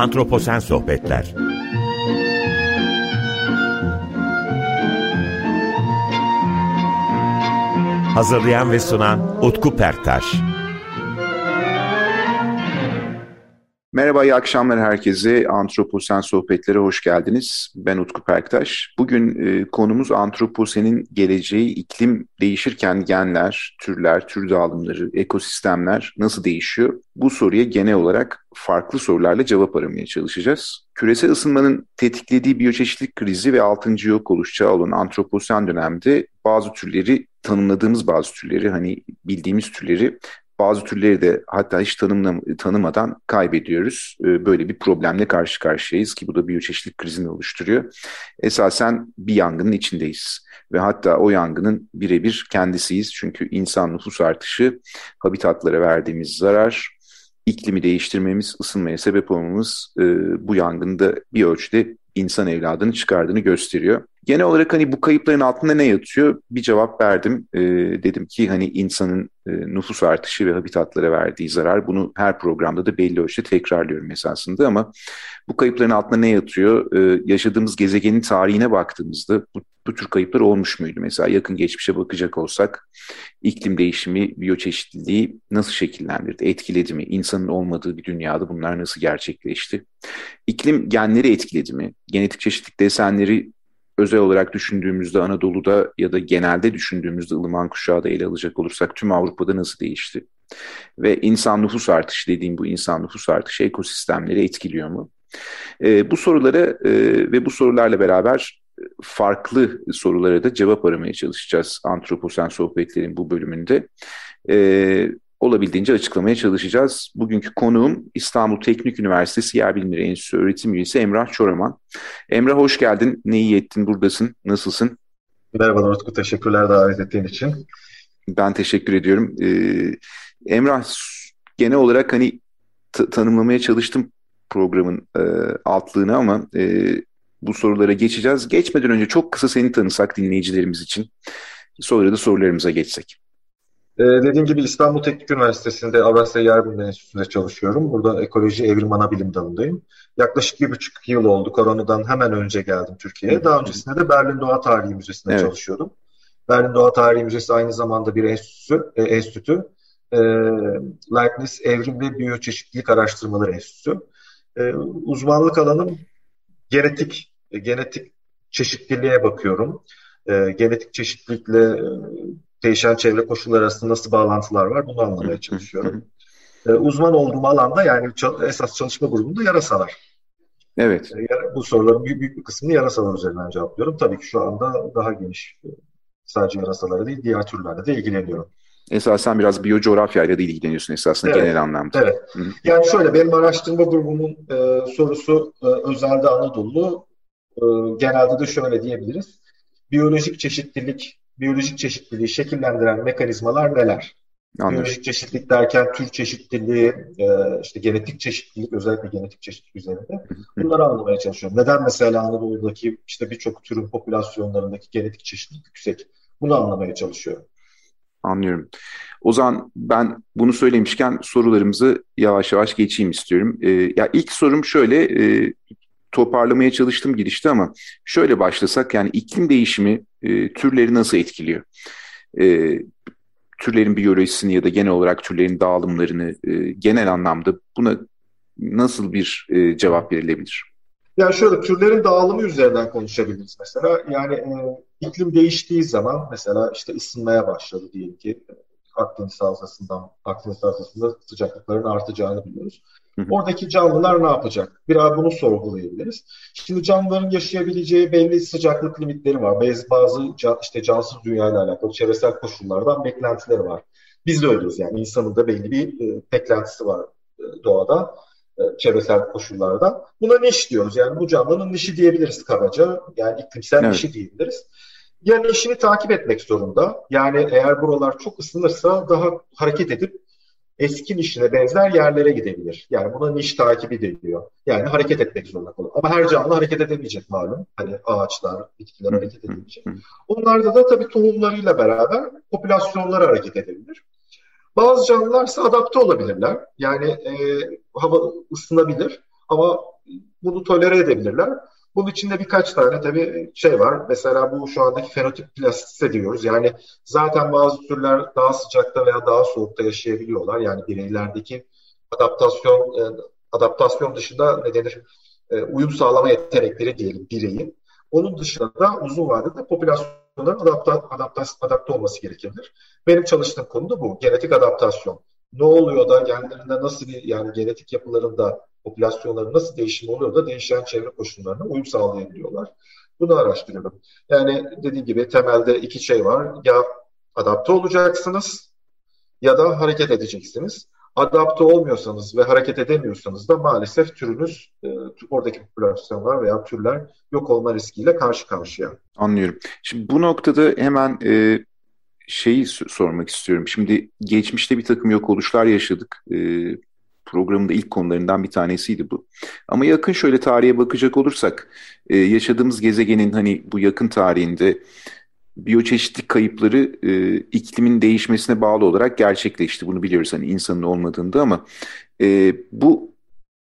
Antroposen Sohbetler. Hazırlayan ve sunan Utku Perktaş Merhaba, iyi akşamlar herkese. Antroposen Sohbetlere hoş geldiniz. Ben Utku Perktaş. Bugün e, konumuz antroposenin geleceği, iklim değişirken genler, türler, tür dağılımları, ekosistemler nasıl değişiyor? Bu soruya genel olarak farklı sorularla cevap aramaya çalışacağız. Küresel ısınmanın tetiklediği biyoçeşitlik krizi ve 6. yok oluş çağı olan antroposen dönemde bazı türleri tanımladığımız bazı türleri hani bildiğimiz türleri bazı türleri de hatta hiç tanımlam tanımadan kaybediyoruz. Ee, böyle bir problemle karşı karşıyayız ki bu da biyoçeşitlik krizini oluşturuyor. Esasen bir yangının içindeyiz ve hatta o yangının birebir kendisiyiz. Çünkü insan nüfus artışı, habitatlara verdiğimiz zarar, iklimi değiştirmemiz, ısınmaya sebep olmamız e, bu yangında bir ölçüde insan evladını çıkardığını gösteriyor. Genel olarak hani bu kayıpların altında ne yatıyor? Bir cevap verdim. E, dedim ki hani insanın e, nüfus artışı ve habitatlara verdiği zarar. Bunu her programda da belli ölçüde tekrarlıyorum esasında ama bu kayıpların altında ne yatıyor? E, yaşadığımız gezegenin tarihine baktığımızda bu, bu tür kayıplar olmuş muydu? Mesela yakın geçmişe bakacak olsak iklim değişimi, biyoçeşitliliği nasıl şekillendirdi, etkiledi mi? İnsanın olmadığı bir dünyada bunlar nasıl gerçekleşti? İklim genleri etkiledi mi? Genetik çeşitlilik desenleri özel olarak düşündüğümüzde Anadolu'da ya da genelde düşündüğümüzde ılıman kuşağı da ele alacak olursak tüm Avrupa'da nasıl değişti? Ve insan nüfus artışı dediğim bu insan nüfus artışı ekosistemleri etkiliyor mu? E, bu sorulara e, ve bu sorularla beraber farklı sorulara da cevap aramaya çalışacağız antroposen sohbetlerin bu bölümünde. E, olabildiğince açıklamaya çalışacağız. Bugünkü konuğum İstanbul Teknik Üniversitesi Yer Bilimleri Enstitüsü öğretim üyesi Emrah Çoraman. Emrah hoş geldin. Ne iyi ettin buradasın. Nasılsın? Merhaba Utku. Teşekkürler davet ettiğin için. Ben teşekkür ediyorum. Ee, Emrah genel olarak hani tanımlamaya çalıştım programın e, altlığını ama e, bu sorulara geçeceğiz. Geçmeden önce çok kısa seni tanısak dinleyicilerimiz için. Sonra da sorularımıza geçsek. Ee, dediğim gibi İstanbul Teknik Üniversitesi'nde Avrasya Yer Bilimleri Enstitüsü'nde çalışıyorum. Burada ekoloji evrim ana bilim dalındayım. Yaklaşık bir buçuk yıl oldu. Koronadan hemen önce geldim Türkiye'ye. Daha öncesinde de Berlin Doğa Tarihi Müzesi'nde evet. çalışıyordum. Berlin Doğa Tarihi Müzesi aynı zamanda bir enstitüsü. E, enstitü. E, Leibniz Evrim ve Biyoçeşitlilik Araştırmaları Enstitüsü. E, uzmanlık alanım genetik, e, genetik çeşitliliğe bakıyorum. E, genetik çeşitlilikle değişen çevre koşulları arasında nasıl bağlantılar var bunu anlamaya çalışıyorum. Ee, uzman olduğum alanda yani esas çalışma grubunda yarasalar. Evet. Ee, bu soruların büyük, büyük bir kısmını yarasalar üzerinden cevaplıyorum. Tabii ki şu anda daha geniş e, sadece yarasalara değil diğer türlerle de ilgileniyorum. Esasen biraz biyocoğrafyayla da ilgileniyorsun esasında evet, genel anlamda. Evet. Hı-hı. Yani şöyle benim araştırma grubumun e, sorusu e, özelde Anadolu. E, genelde de şöyle diyebiliriz. Biyolojik çeşitlilik biyolojik çeşitliliği şekillendiren mekanizmalar neler? Anladım. Biyolojik çeşitlilik derken tür çeşitliliği, e, işte genetik çeşitlilik, özellikle genetik çeşitlilik üzerinde bunları anlamaya çalışıyorum. Neden mesela Anadolu'daki işte birçok türün popülasyonlarındaki genetik çeşitlilik yüksek? Bunu anlamaya çalışıyorum. Anlıyorum. O zaman ben bunu söylemişken sorularımızı yavaş yavaş geçeyim istiyorum. Ee, ya ilk sorum şöyle, e, toparlamaya çalıştım girişte ama şöyle başlasak yani iklim değişimi e, türleri nasıl etkiliyor? E, türlerin biyolojisini ya da genel olarak türlerin dağılımlarını e, genel anlamda buna nasıl bir e, cevap verilebilir? Yani şöyle türlerin dağılımı üzerinden konuşabiliriz mesela. Yani e, iklim değiştiği zaman mesela işte ısınmaya başladı diyelim ki Akdeniz havzasından Akdeniz havzasında sıcaklıkların artacağını biliyoruz. Oradaki canlılar ne yapacak? Biraz bunu sorgulayabiliriz. Şimdi canlıların yaşayabileceği belli sıcaklık limitleri var. Bazı, bazı işte cansız dünyayla alakalı çevresel koşullardan beklentileri var. Biz de öyleyiz yani insanın da belli bir e, beklentisi var e, doğada e, çevresel koşullarda. Buna niş diyoruz. Yani bu canlının nişi diyebiliriz kabaca. Yani iklimsel evet. nişi diyebiliriz yani işini takip etmek zorunda. Yani eğer buralar çok ısınırsa daha hareket edip eski nişine benzer yerlere gidebilir. Yani buna niş takibi deniliyor. Yani hareket etmek zorunda kalıyor. Ama her canlı hareket edemeyecek malum. Hani ağaçlar, bitkiler hareket edemeyecek. Onlarda da tabii tohumlarıyla beraber popülasyonlar hareket edebilir. Bazı canlılar ise adapte olabilirler. Yani e, hava ısınabilir ama bunu tolere edebilirler. Bunun içinde birkaç tane tabii şey var. Mesela bu şu andaki fenotip plastisite diyoruz. Yani zaten bazı türler daha sıcakta veya daha soğukta yaşayabiliyorlar. Yani bireylerdeki adaptasyon e, adaptasyon dışında ne denir? E, uyum sağlama yetenekleri diyelim bireyin. Onun dışında da uzun vadede popülasyonların adapte, adapte, adapte olması gerekebilir. Benim çalıştığım konu da bu. Genetik adaptasyon. Ne oluyor da genlerinde nasıl bir yani genetik yapılarında popülasyonların nasıl değişim oluyor da değişen çevre koşullarına uyum sağlayabiliyorlar. Bunu araştırıyorum. Yani dediğim gibi temelde iki şey var. Ya adapte olacaksınız ya da hareket edeceksiniz. Adapte olmuyorsanız ve hareket edemiyorsanız da maalesef türünüz, e, oradaki popülasyonlar veya türler yok olma riskiyle karşı karşıya. Anlıyorum. Şimdi bu noktada hemen e, şeyi sormak istiyorum. Şimdi geçmişte bir takım yok oluşlar yaşadık. E, programın da ilk konularından bir tanesiydi bu. Ama yakın şöyle tarihe bakacak olursak e, yaşadığımız gezegenin hani bu yakın tarihinde biyoçeşitlik kayıpları e, iklimin değişmesine bağlı olarak gerçekleşti. Bunu biliyoruz hani insanın olmadığında ama e, bu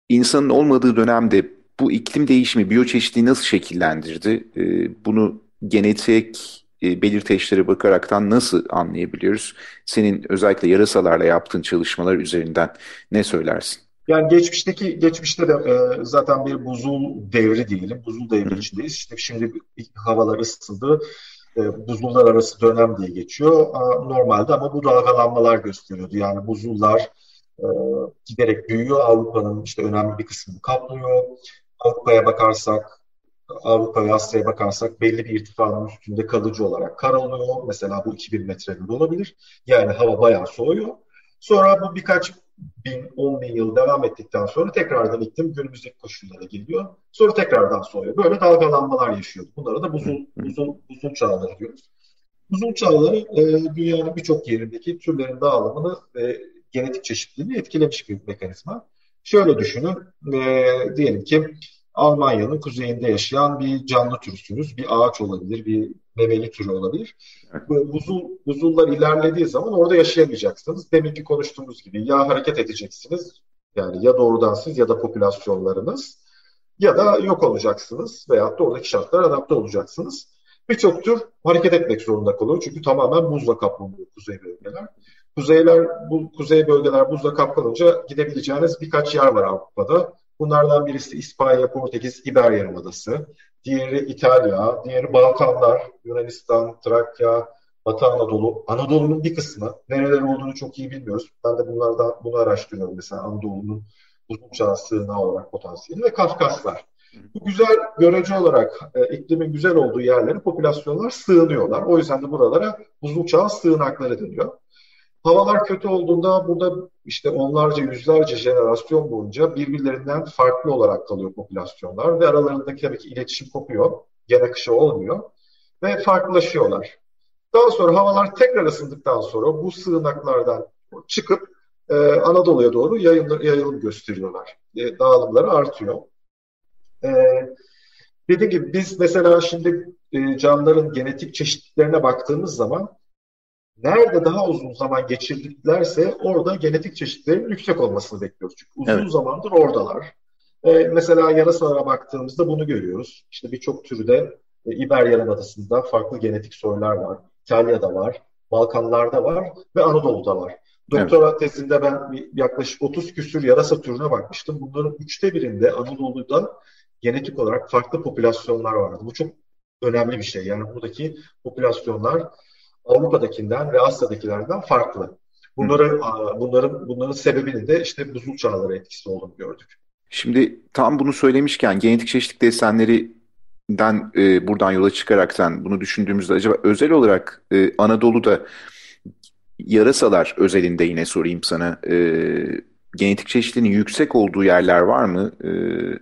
insanın olmadığı dönemde bu iklim değişimi biyoçeşitliği nasıl şekillendirdi? E, bunu genetik e, belirteçlere bakaraktan nasıl anlayabiliyoruz? Senin özellikle yarasalarla yaptığın çalışmalar üzerinden ne söylersin? Yani geçmişteki geçmişte de e, zaten bir buzul devri diyelim. Buzul devri içindeyiz. İşte şimdi havalar ısındı. E, buzullar arası dönem diye geçiyor. A, normalde ama bu dalgalanmalar gösteriyordu. Yani buzullar e, giderek büyüyor. Avrupa'nın işte önemli bir kısmını kaplıyor. Avrupa'ya bakarsak Avrupa ve Asya'ya bakarsak belli bir irtifanın üstünde kalıcı olarak kar alıyor. Mesela bu 2000 metrede olabilir. Yani hava bayağı soğuyor. Sonra bu birkaç bin, on bin yıl devam ettikten sonra tekrardan iklim günümüzdeki koşullara geliyor. Sonra tekrardan soğuyor. Böyle dalgalanmalar yaşıyordu. Bunlara da buzul, buzul, buzul çağları diyoruz. Buzul çağları e, dünyanın birçok yerindeki türlerin dağılımını ve genetik çeşitliliğini etkilemiş bir mekanizma. Şöyle düşünün, e, diyelim ki Almanya'nın kuzeyinde yaşayan bir canlı türüsünüz. Bir ağaç olabilir, bir memeli türü olabilir. Bu buzul, buzullar ilerlediği zaman orada yaşayamayacaksınız. Demin ki konuştuğumuz gibi ya hareket edeceksiniz, yani ya doğrudan siz ya da popülasyonlarınız ya da yok olacaksınız veyahut da oradaki şartlara adapte olacaksınız. Birçok tür hareket etmek zorunda kalıyor çünkü tamamen buzla kaplanıyor kuzey bölgeler. Kuzeyler, bu kuzey bölgeler buzla kaplanınca gidebileceğiniz birkaç yer var Avrupa'da. Bunlardan birisi İspanya, Portekiz, İber Yarımadası. Diğeri İtalya, diğeri Balkanlar, Yunanistan, Trakya, Batı Anadolu. Anadolu'nun bir kısmı. Nereler olduğunu çok iyi bilmiyoruz. Ben de bunlardan bunu araştırıyorum mesela Anadolu'nun uzun çağ sığınağı olarak potansiyeli ve Kafkaslar. Bu güzel görece olarak e, iklimin güzel olduğu yerlere popülasyonlar sığınıyorlar. O yüzden de buralara uzun çağ sığınakları deniyor. Havalar kötü olduğunda burada işte onlarca yüzlerce jenerasyon boyunca birbirlerinden farklı olarak kalıyor popülasyonlar ve aralarındaki tabii ki iletişim kopuyor, gen akışı olmuyor ve farklılaşıyorlar. Daha sonra havalar tekrar ısındıktan sonra bu sığınaklardan çıkıp e, Anadolu'ya doğru yayılım, yayılım gösteriyorlar. E, dağılımları artıyor. E, dediğim gibi biz mesela şimdi e, canlıların genetik çeşitlerine baktığımız zaman nerede daha uzun zaman geçirdiklerse orada genetik çeşitlerin yüksek olmasını bekliyoruz. Çünkü uzun evet. zamandır oradalar. Ee, mesela yarasalara baktığımızda bunu görüyoruz. İşte birçok türde e, İber Yarımadası'nda farklı genetik soylar var. İtalya'da var, Balkanlarda var ve Anadolu'da var. Doktora evet. tezinde ben yaklaşık 30 küsür yarasa türüne bakmıştım. Bunların üçte birinde Anadolu'da genetik olarak farklı popülasyonlar vardı. Bu çok önemli bir şey. Yani buradaki popülasyonlar Avrupa'dakinden ve Asya'dakilerden farklı. Bunları, bunların bunların sebebini de işte buzul çağları etkisi olduğunu gördük. Şimdi tam bunu söylemişken genetik çeşitlilik desenlerinden e, buradan yola çıkaraktan bunu düşündüğümüzde acaba özel olarak e, Anadolu'da yarasalar özelinde yine sorayım sana e, genetik çeşitliliğinin yüksek olduğu yerler var mı? E,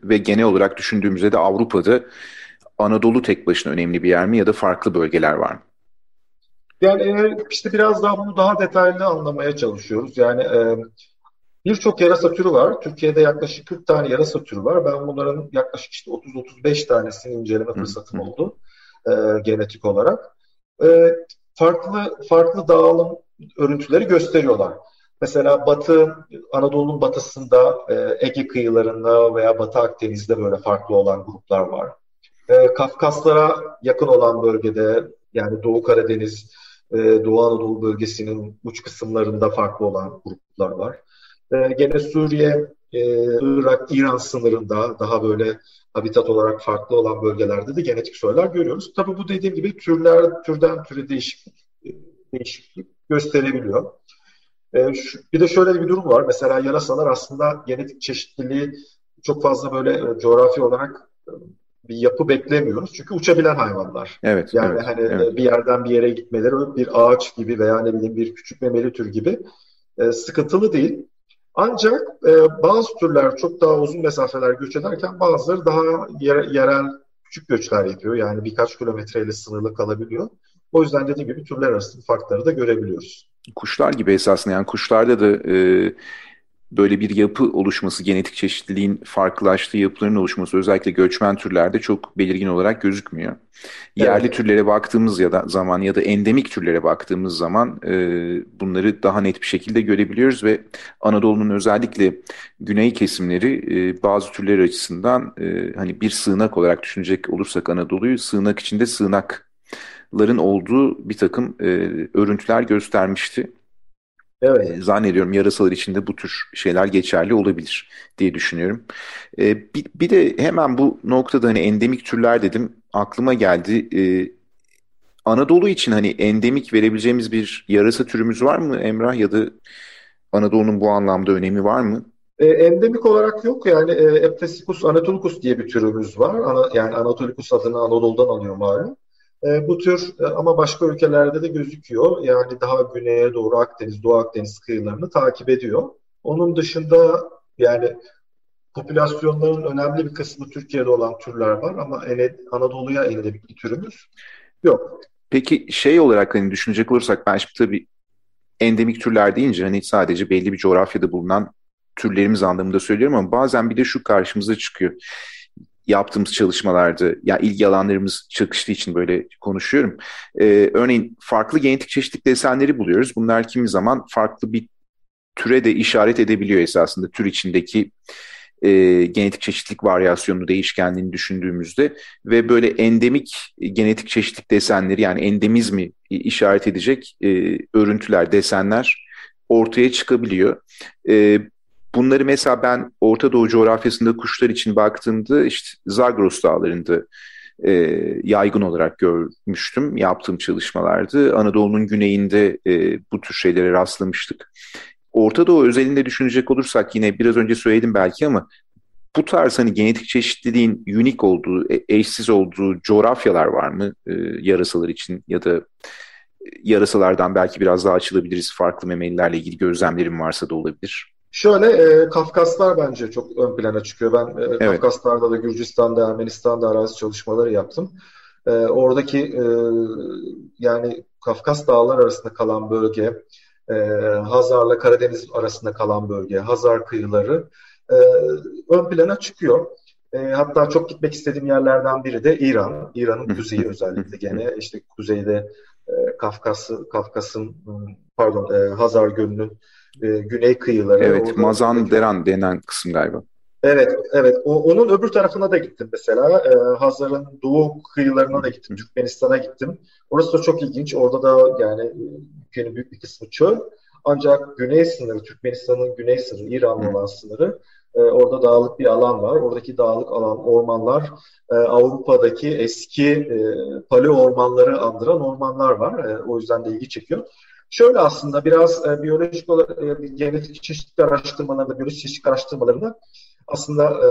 ve genel olarak düşündüğümüzde de Avrupa'da Anadolu tek başına önemli bir yer mi ya da farklı bölgeler var mı? Yani işte biraz daha bunu daha detaylı anlamaya çalışıyoruz. Yani e, birçok yarasa türü var. Türkiye'de yaklaşık 40 tane yarasa türü var. Ben bunların yaklaşık işte 30-35 tanesini inceleme fırsatım oldu e, genetik olarak. E, farklı farklı dağılım örüntüleri gösteriyorlar. Mesela Batı, Anadolu'nun batısında e, Ege kıyılarında veya Batı Akdeniz'de böyle farklı olan gruplar var. E, Kafkaslara yakın olan bölgede yani Doğu Karadeniz, e, Doğu Anadolu bölgesinin uç kısımlarında farklı olan gruplar var. E, gene Suriye, e, Irak, İran sınırında daha böyle habitat olarak farklı olan bölgelerde de genetik soylar görüyoruz. Tabii bu dediğim gibi türler türden türe değişiklik, e, değişiklik gösterebiliyor. E, şu, bir de şöyle bir durum var. Mesela yarasalar aslında genetik çeşitliliği çok fazla böyle e, coğrafi olarak bir yapı beklemiyoruz. Çünkü uçabilen hayvanlar. Evet. Yani evet, hani evet. bir yerden bir yere gitmeleri bir ağaç gibi veya ne bileyim bir küçük memeli tür gibi e, sıkıntılı değil. Ancak e, bazı türler çok daha uzun mesafeler göç ederken bazıları daha yer, yerel küçük göçler yapıyor. Yani birkaç kilometreyle sınırlı kalabiliyor. O yüzden dediğim gibi türler arasında farkları da görebiliyoruz. Kuşlar gibi esasında yani kuşlarda da e, böyle bir yapı oluşması, genetik çeşitliliğin farklılaştığı yapıların oluşması özellikle göçmen türlerde çok belirgin olarak gözükmüyor. Yerli evet. türlere baktığımız ya da zaman ya da endemik türlere baktığımız zaman e, bunları daha net bir şekilde görebiliyoruz ve Anadolu'nun özellikle güney kesimleri e, bazı türler açısından e, hani bir sığınak olarak düşünecek olursak Anadolu'yu sığınak içinde sığınakların olduğu bir takım e, örüntüler göstermişti. Evet. E, zannediyorum yarasalar içinde bu tür şeyler geçerli olabilir diye düşünüyorum. E, bir, bir de hemen bu noktada hani endemik türler dedim aklıma geldi. E, Anadolu için hani endemik verebileceğimiz bir yarasa türümüz var mı Emrah ya da Anadolu'nun bu anlamda önemi var mı? E, endemik olarak yok yani e, Eptesicus anatolicus diye bir türümüz var. Ana, yani Anatolicus adını Anadolu'dan alıyor malum. E, bu tür e, ama başka ülkelerde de gözüküyor. Yani daha güneye doğru Akdeniz, Doğu Akdeniz kıyılarını takip ediyor. Onun dışında yani popülasyonların önemli bir kısmı Türkiye'de olan türler var ama Anadolu'ya endemik bir türümüz yok. Peki şey olarak hani düşünecek olursak ben şimdi tabii endemik türler deyince hani sadece belli bir coğrafyada bulunan türlerimiz anlamında söylüyorum ama bazen bir de şu karşımıza çıkıyor yaptığımız çalışmalarda ya ilgi alanlarımız çakıştığı için böyle konuşuyorum. Ee, örneğin farklı genetik çeşitlilik desenleri buluyoruz. Bunlar kimi zaman farklı bir türe de işaret edebiliyor esasında tür içindeki e, genetik çeşitlilik varyasyonunu değişkenliğini düşündüğümüzde ve böyle endemik genetik çeşitlilik desenleri yani endemizmi işaret edecek e, örüntüler, desenler ortaya çıkabiliyor. E, Bunları mesela ben Orta Doğu coğrafyasında kuşlar için baktığımda işte Zagros dağlarında e, yaygın olarak görmüştüm yaptığım çalışmalardı. Anadolu'nun güneyinde e, bu tür şeylere rastlamıştık. Orta Doğu özelinde düşünecek olursak yine biraz önce söyledim belki ama bu tarz hani genetik çeşitliliğin unik olduğu, e, eşsiz olduğu coğrafyalar var mı e, yarasalar için ya da yarasalardan belki biraz daha açılabiliriz. Farklı memelilerle ilgili gözlemlerim varsa da olabilir. Şöyle e, Kafkaslar bence çok ön plana çıkıyor. Ben e, evet. Kafkaslar'da da Gürcistan'da, Ermenistan'da arazi çalışmaları yaptım. E, oradaki e, yani Kafkas dağlar arasında kalan bölge, e, Hazar'la Karadeniz arasında kalan bölge, Hazar kıyıları e, ön plana çıkıyor. E, hatta çok gitmek istediğim yerlerden biri de İran. İran'ın kuzeyi özellikle gene işte kuzeyde e, Kafkas'ın pardon e, Hazar Gölü'nün e, güney kıyıları. Evet, Mazan Deran denen kısım galiba. Evet, evet. O, onun öbür tarafına da gittim mesela. Ee, Hazar'ın doğu kıyılarına da gittim. Türkmenistan'a gittim. Orası da çok ilginç. Orada da yani ülkenin büyük bir kısmı çöl. Ancak güney sınırı, Türkmenistan'ın güney sınırı, İran'la olan sınırı e, orada dağlık bir alan var. Oradaki dağlık alan, ormanlar e, Avrupa'daki eski e, paleo ormanları andıran ormanlar var. E, o yüzden de ilgi çekiyor. Şöyle aslında biraz e, biyolojik olarak e, genetik çeşitlilik araştırmalarında, biyolojik çeşitlilik araştırmalarında aslında e,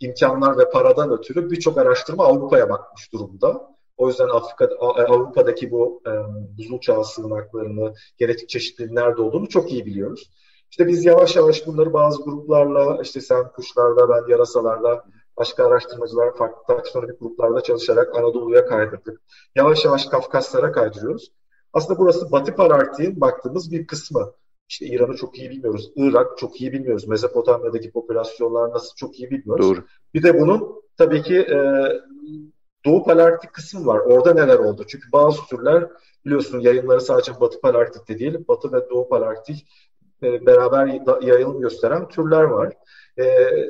imkanlar ve paradan ötürü birçok araştırma Avrupa'ya bakmış durumda. O yüzden Afrika, Avrupa'daki bu e, buzul çağı sığınaklarını, genetik çeşitliliğin nerede olduğunu çok iyi biliyoruz. İşte biz yavaş yavaş bunları bazı gruplarla, işte sen kuşlarda, ben yarasalarla, başka araştırmacılar farklı taksonomik gruplarda çalışarak Anadolu'ya kaydırdık. Yavaş yavaş Kafkaslara kaydırıyoruz. Aslında burası Batı Pararti'nin baktığımız bir kısmı. İşte İran'ı çok iyi bilmiyoruz. Irak çok iyi bilmiyoruz. Mezopotamya'daki popülasyonlar nasıl çok iyi bilmiyoruz. Doğru. Bir de bunun tabii ki e, Doğu Palarktik kısmı var. Orada neler oldu? Çünkü bazı türler biliyorsun yayınları sadece Batı Palarktik'te değil, Batı ve Doğu Palarktik e, beraber yayılım gösteren türler var. E,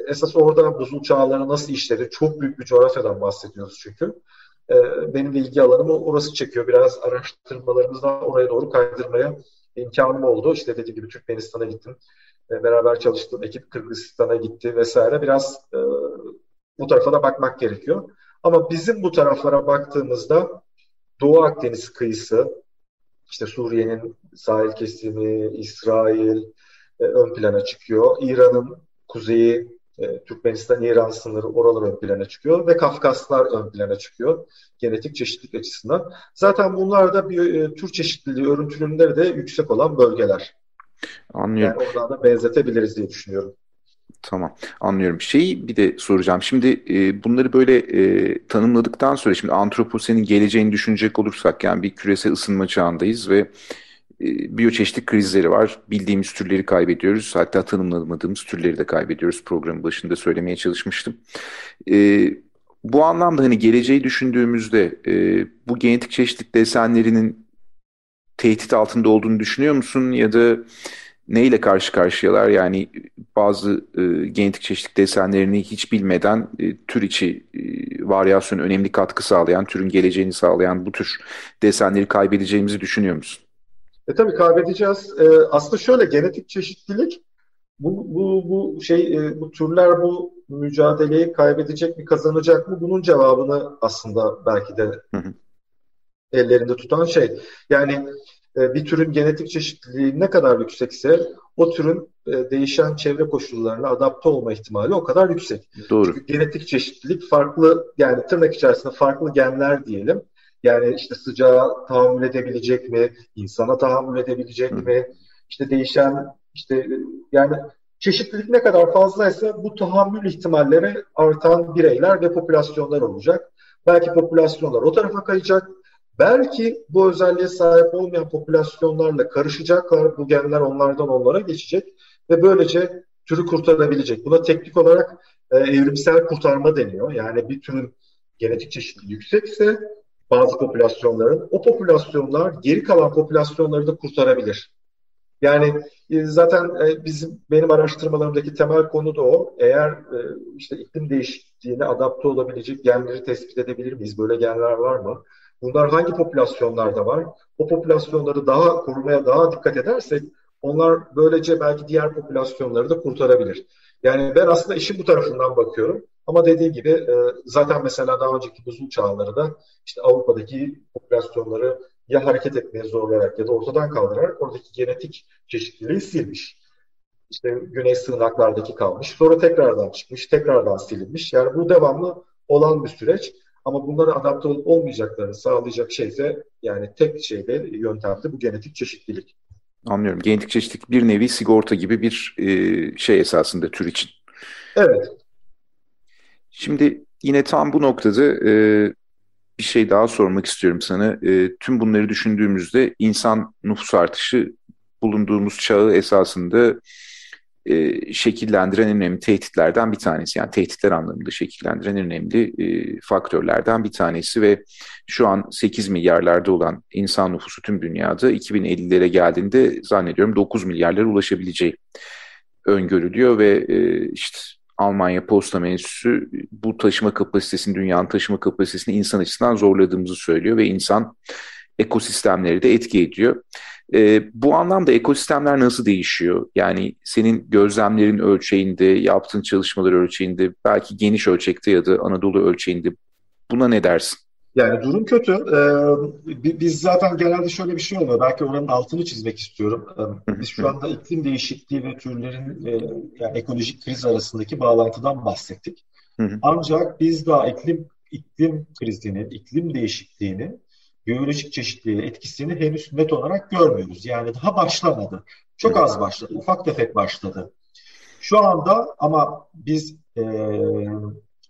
esas orada buzul çağları nasıl işledi? Çok büyük bir coğrafyadan bahsediyoruz çünkü. E, benim de ilgi alanımı orası çekiyor. Biraz araştırmalarımızdan oraya doğru kaydırmaya imkanım oldu. İşte dediğim gibi Türkmenistan'a gittim. E, beraber çalıştığım ekip Kırgızistan'a gitti vesaire. Biraz e, bu tarafa da bakmak gerekiyor. Ama bizim bu taraflara baktığımızda Doğu Akdeniz kıyısı, işte Suriye'nin sahil kesimi, İsrail e, ön plana çıkıyor. İran'ın kuzeyi, e, Türkmenistan-İran sınırı oralar ön plana çıkıyor ve Kafkaslar ön plana çıkıyor genetik çeşitlilik açısından. Zaten bunlar da bir e, tür çeşitliliği örüntülümleri de yüksek olan bölgeler. Anlıyorum. Yani oradan da benzetebiliriz diye düşünüyorum. Tamam anlıyorum. Şeyi bir de soracağım. Şimdi e, bunları böyle e, tanımladıktan sonra şimdi antroposenin geleceğini düşünecek olursak yani bir küresel ısınma çağındayız ve biyoçeşitlik krizleri var. Bildiğimiz türleri kaybediyoruz. Hatta tanımlamadığımız türleri de kaybediyoruz. Programın başında söylemeye çalışmıştım. E, bu anlamda hani geleceği düşündüğümüzde e, bu genetik çeşitlilik desenlerinin tehdit altında olduğunu düşünüyor musun? Ya da neyle karşı karşıyalar? Yani bazı e, genetik çeşitlilik desenlerini hiç bilmeden e, tür içi e, varyasyon önemli katkı sağlayan, türün geleceğini sağlayan bu tür desenleri kaybedeceğimizi düşünüyor musun? E tabii kaybedeceğiz. E, aslında şöyle genetik çeşitlilik bu, bu, bu şey e, bu türler bu mücadeleyi kaybedecek mi kazanacak mı bunun cevabını aslında belki de hı hı. ellerinde tutan şey. Yani e, bir türün genetik çeşitliliği ne kadar yüksekse o türün e, değişen çevre koşullarına adapte olma ihtimali o kadar yüksek. Doğru. Çünkü genetik çeşitlilik farklı yani tırnak içerisinde farklı genler diyelim. Yani işte sıcağa tahammül edebilecek mi, insana tahammül edebilecek Hı. mi, işte değişen işte yani çeşitlilik ne kadar fazlaysa bu tahammül ihtimalleri artan bireyler ve popülasyonlar olacak. Belki popülasyonlar o tarafa kayacak. Belki bu özelliğe sahip olmayan popülasyonlarla karışacaklar. Bu genler onlardan onlara geçecek ve böylece türü kurtarabilecek. Buna teknik olarak e, evrimsel kurtarma deniyor. Yani bir türün genetik çeşitliliği yüksekse bazı popülasyonların o popülasyonlar geri kalan popülasyonları da kurtarabilir. Yani e, zaten e, bizim benim araştırmalarımdaki temel konu da o. Eğer e, işte iklim değişikliğine adapte olabilecek genleri tespit edebilir miyiz? Böyle genler var mı? Bunlar hangi popülasyonlarda var? O popülasyonları daha korumaya daha dikkat edersek onlar böylece belki diğer popülasyonları da kurtarabilir. Yani ben aslında işin bu tarafından bakıyorum. Ama dediğim gibi zaten mesela daha önceki buzul çağları da işte Avrupa'daki popülasyonları ya hareket etmeye zorlayarak ya da ortadan kaldırarak oradaki genetik çeşitliliği silmiş. İşte güney sığınaklardaki kalmış. Sonra tekrardan çıkmış, tekrardan silinmiş. Yani bu devamlı olan bir süreç. Ama bunlara adapte olup olmayacaklarını sağlayacak şey ise yani tek şeyde yöntemde bu genetik çeşitlilik. Anlıyorum. Genetik çeşitlilik bir nevi sigorta gibi bir e, şey esasında tür için. Evet. Şimdi yine tam bu noktada e, bir şey daha sormak istiyorum sana. E, tüm bunları düşündüğümüzde insan nüfus artışı bulunduğumuz çağı esasında e, şekillendiren en önemli tehditlerden bir tanesi. Yani tehditler anlamında şekillendiren en önemli e, faktörlerden bir tanesi ve şu an 8 milyarlarda olan insan nüfusu tüm dünyada 2050'lere geldiğinde zannediyorum 9 milyarlara ulaşabileceği öngörülüyor ve e, işte Almanya Posta Meclisi bu taşıma kapasitesini, dünyanın taşıma kapasitesini insan açısından zorladığımızı söylüyor ve insan ekosistemleri de etki ediyor. E, bu anlamda ekosistemler nasıl değişiyor? Yani senin gözlemlerin ölçeğinde, yaptığın çalışmalar ölçeğinde, belki geniş ölçekte ya da Anadolu ölçeğinde buna ne dersin? Yani durum kötü. Ee, biz zaten genelde şöyle bir şey oluyor. Belki oranın altını çizmek istiyorum. Ee, biz şu anda iklim değişikliği ve türlerin e, yani ekolojik kriz arasındaki bağlantıdan bahsettik. Ancak biz daha iklim iklim krizinin, iklim değişikliğinin biyolojik çeşitliliğe etkisini henüz net olarak görmüyoruz. Yani daha başlamadı. Çok az başladı. Ufak tefek başladı. Şu anda ama biz e,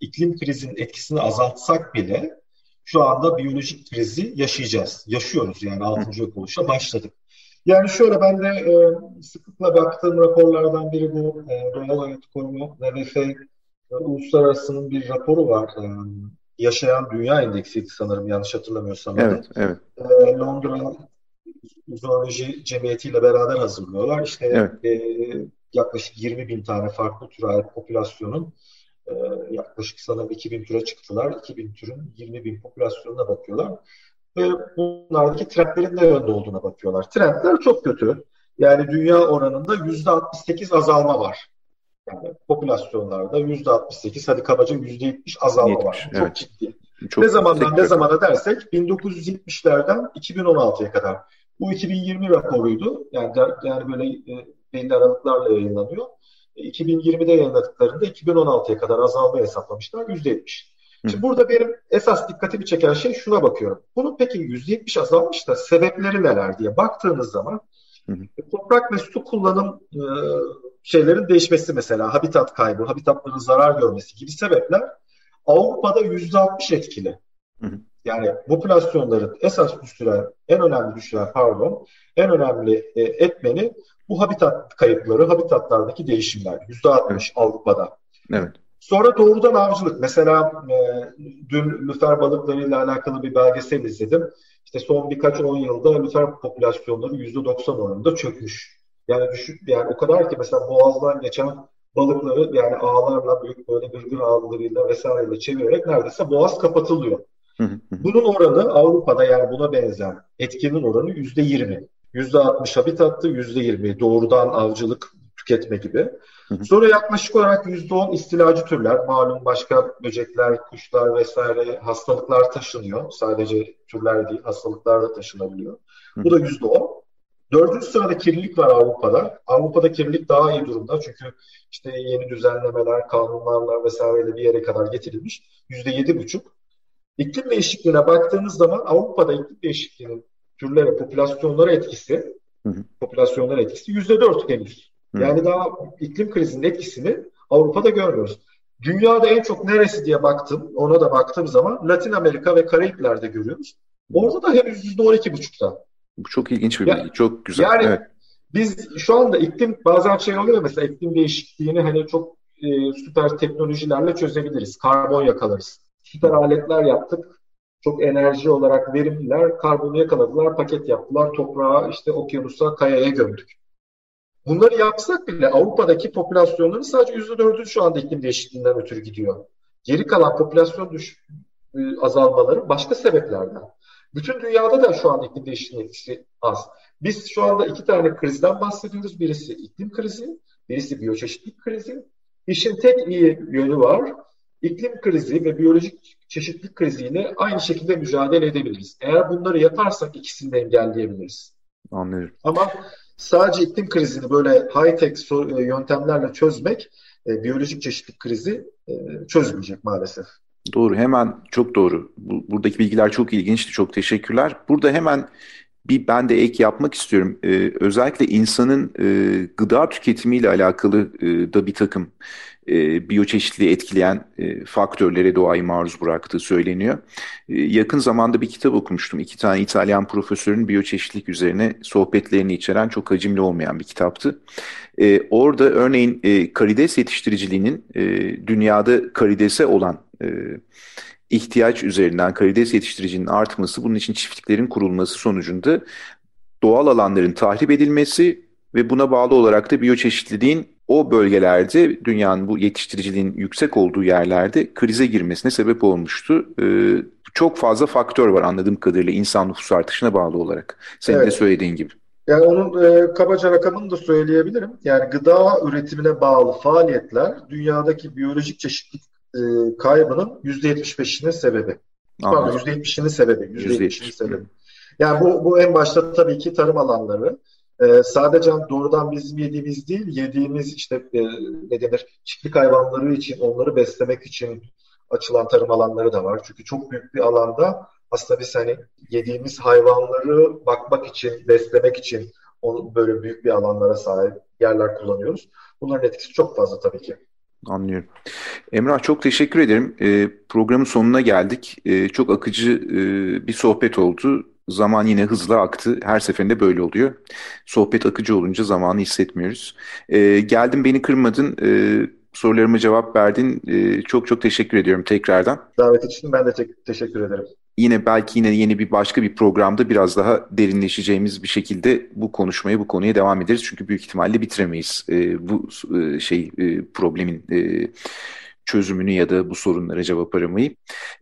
iklim krizinin etkisini azaltsak bile şu anda biyolojik krizi yaşayacağız. Yaşıyoruz yani 6. yok oluşa başladık. Yani şöyle ben de e, sıklıkla baktığım raporlardan biri bu e, Doğal Hayat Korumu WWF e, uluslararasının bir raporu var. E, Yaşayan Dünya Endeksiydi sanırım yanlış hatırlamıyorsam. Evet, evet. E, Londra Zooloji Cemiyeti ile beraber hazırlıyorlar. İşte evet. e, yaklaşık 20 bin tane farklı ait popülasyonun e, yaklaşık sanırım 2000 türe çıktılar. 2000 türün 20 bin popülasyonuna bakıyorlar. Ve bunlardaki trendlerin ne yönde olduğuna bakıyorlar. Trendler çok kötü. Yani dünya oranında %68 azalma var. Yani popülasyonlarda %68 hadi kabaca %70 azalma 70, var. Çok evet. ciddi. Çok ne zamandan ne zamana dersek 1970'lerden 2016'ya kadar. Bu 2020 raporuydu. Yani yani böyle e, belli aralıklarla yayınlanıyor. 2020'de e, yayınladıklarında 2016'ya kadar azalma hesaplamışlar %70. Şimdi burada benim esas dikkatimi çeken şey şuna bakıyorum. Bunun peki %70 azalmış da sebepleri neler diye baktığınız zaman hı hı. E, toprak ve su kullanım e, şeylerin değişmesi mesela habitat kaybı, habitatların zarar görmesi gibi sebepler Avrupa'da %60 etkili. Hı hı. Yani popülasyonların esas düşüren, en önemli düşüren pardon, en önemli e, etmeni bu habitat kayıpları, habitatlardaki değişimler. %60 evet. Avrupa'da. Evet. Sonra doğrudan avcılık. Mesela e, dün lüfer balıklarıyla alakalı bir belgesel izledim. İşte son birkaç on yılda lüfer popülasyonları %90 oranında çökmüş. Yani düşük yani o kadar ki mesela boğazdan geçen balıkları yani ağlarla büyük böyle gırgır ağlarıyla vesaireyle çevirerek neredeyse boğaz kapatılıyor. Bunun oranı Avrupa'da yani buna benzer etkinin oranı yüzde yirmi. Yüzde altmış habitattı, yüzde yirmi doğrudan avcılık, tüketme gibi. Sonra yaklaşık olarak yüzde on istilacı türler, malum başka böcekler, kuşlar vesaire hastalıklar taşınıyor. Sadece türler değil, hastalıklar da taşınabiliyor. Bu da yüzde on. Dördüncü sırada kirlilik var Avrupa'da. Avrupa'da kirlilik daha iyi durumda çünkü işte yeni düzenlemeler, kanunlarla vesaireyle bir yere kadar getirilmiş. Yüzde yedi buçuk. İklim değişikliğine baktığınız zaman Avrupa'da iklim değişikliğinin türlere, popülasyonlara etkisi, hı hı. popülasyonlara etkisi yüzde dört henüz. Hı. Yani daha iklim krizinin etkisini Avrupa'da görmüyoruz. Dünyada en çok neresi diye baktım, ona da baktığım zaman Latin Amerika ve Karayipler'de görüyoruz. Orada da henüz yüzde on iki buçukta. Bu çok ilginç bir bilgi, çok güzel. Yani evet. biz şu anda iklim bazen şey oluyor mesela iklim değişikliğini hani çok e, süper teknolojilerle çözebiliriz. Karbon yakalarız süper aletler yaptık. Çok enerji olarak verimliler. Karbonu yakaladılar, paket yaptılar. Toprağa, işte okyanusa, kayaya gömdük. Bunları yapsak bile Avrupa'daki popülasyonların sadece %4'ü şu anda iklim değişikliğinden ötürü gidiyor. Geri kalan popülasyon düş, e, azalmaları başka sebeplerden. Bütün dünyada da şu anda iklim değişikliği etkisi az. Biz şu anda iki tane krizden bahsediyoruz. Birisi iklim krizi, birisi biyoçeşitlik krizi. İşin tek iyi yönü var iklim krizi ve biyolojik çeşitlilik kriziyle aynı şekilde mücadele edebiliriz. Eğer bunları yaparsak ikisini de engelleyebiliriz. Anlıyorum. Ama sadece iklim krizini böyle high-tech e, yöntemlerle çözmek e, biyolojik çeşitlilik krizi e, çözmeyecek maalesef. Doğru, hemen çok doğru. Bu, buradaki bilgiler çok ilginçti, çok teşekkürler. Burada hemen bir ben de ek yapmak istiyorum. Ee, özellikle insanın e, gıda tüketimiyle alakalı e, da bir takım e, biyoçeşitliği etkileyen e, faktörlere doğayı maruz bıraktığı söyleniyor. E, yakın zamanda bir kitap okumuştum. İki tane İtalyan profesörün biyoçeşitlik üzerine sohbetlerini içeren çok hacimli olmayan bir kitaptı. E, orada örneğin e, karides yetiştiriciliğinin e, dünyada karidese olan e, ihtiyaç üzerinden karides yetiştiricinin artması, bunun için çiftliklerin kurulması sonucunda doğal alanların tahrip edilmesi ve buna bağlı olarak da biyoçeşitliliğin o bölgelerde dünyanın bu yetiştiriciliğin yüksek olduğu yerlerde krize girmesine sebep olmuştu. Ee, çok fazla faktör var anladığım kadarıyla insan nüfus artışına bağlı olarak. Senin evet. de söylediğin gibi. Yani onun e, kabaca rakamını da söyleyebilirim. Yani gıda üretimine bağlı faaliyetler dünyadaki biyolojik çeşitlilik e, kaybının %75'inin sebebi. Pardon %70'inin sebebi. %70'inin sebebi. Yani bu, bu en başta tabii ki tarım alanları. Ee, sadece doğrudan bizim yediğimiz değil, yediğimiz işte e, ne denir çiftlik hayvanları için, onları beslemek için açılan tarım alanları da var. Çünkü çok büyük bir alanda aslında biz hani yediğimiz hayvanları bakmak için, beslemek için onu böyle büyük bir alanlara sahip yerler kullanıyoruz. Bunların etkisi çok fazla tabii ki. Anlıyorum. Emrah çok teşekkür ederim. E, programın sonuna geldik. E, çok akıcı e, bir sohbet oldu. Zaman yine hızla aktı. Her seferinde böyle oluyor. Sohbet akıcı olunca zamanı hissetmiyoruz. E, geldin beni kırmadın. E, sorularıma cevap verdin. E, çok çok teşekkür ediyorum tekrardan. Davet için ben de te- teşekkür ederim. yine belki yine yeni bir başka bir programda biraz daha derinleşeceğimiz bir şekilde bu konuşmaya, bu konuya devam ederiz. Çünkü büyük ihtimalle bitiremeyiz e, bu e, şey e, problemin e, çözümünü ya da bu sorunlara cevap aramayı.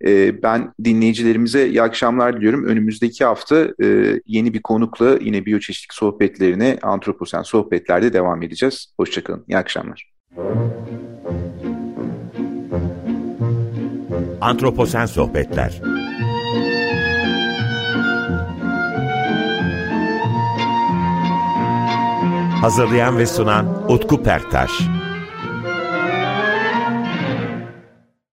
E, ben dinleyicilerimize iyi akşamlar diliyorum. Önümüzdeki hafta e, yeni bir konukla yine biyoçeşitlik sohbetlerine antroposen sohbetlerde devam edeceğiz. Hoşçakalın. İyi akşamlar. Antroposen Sohbetler Hazırlayan ve sunan Utku Perktaş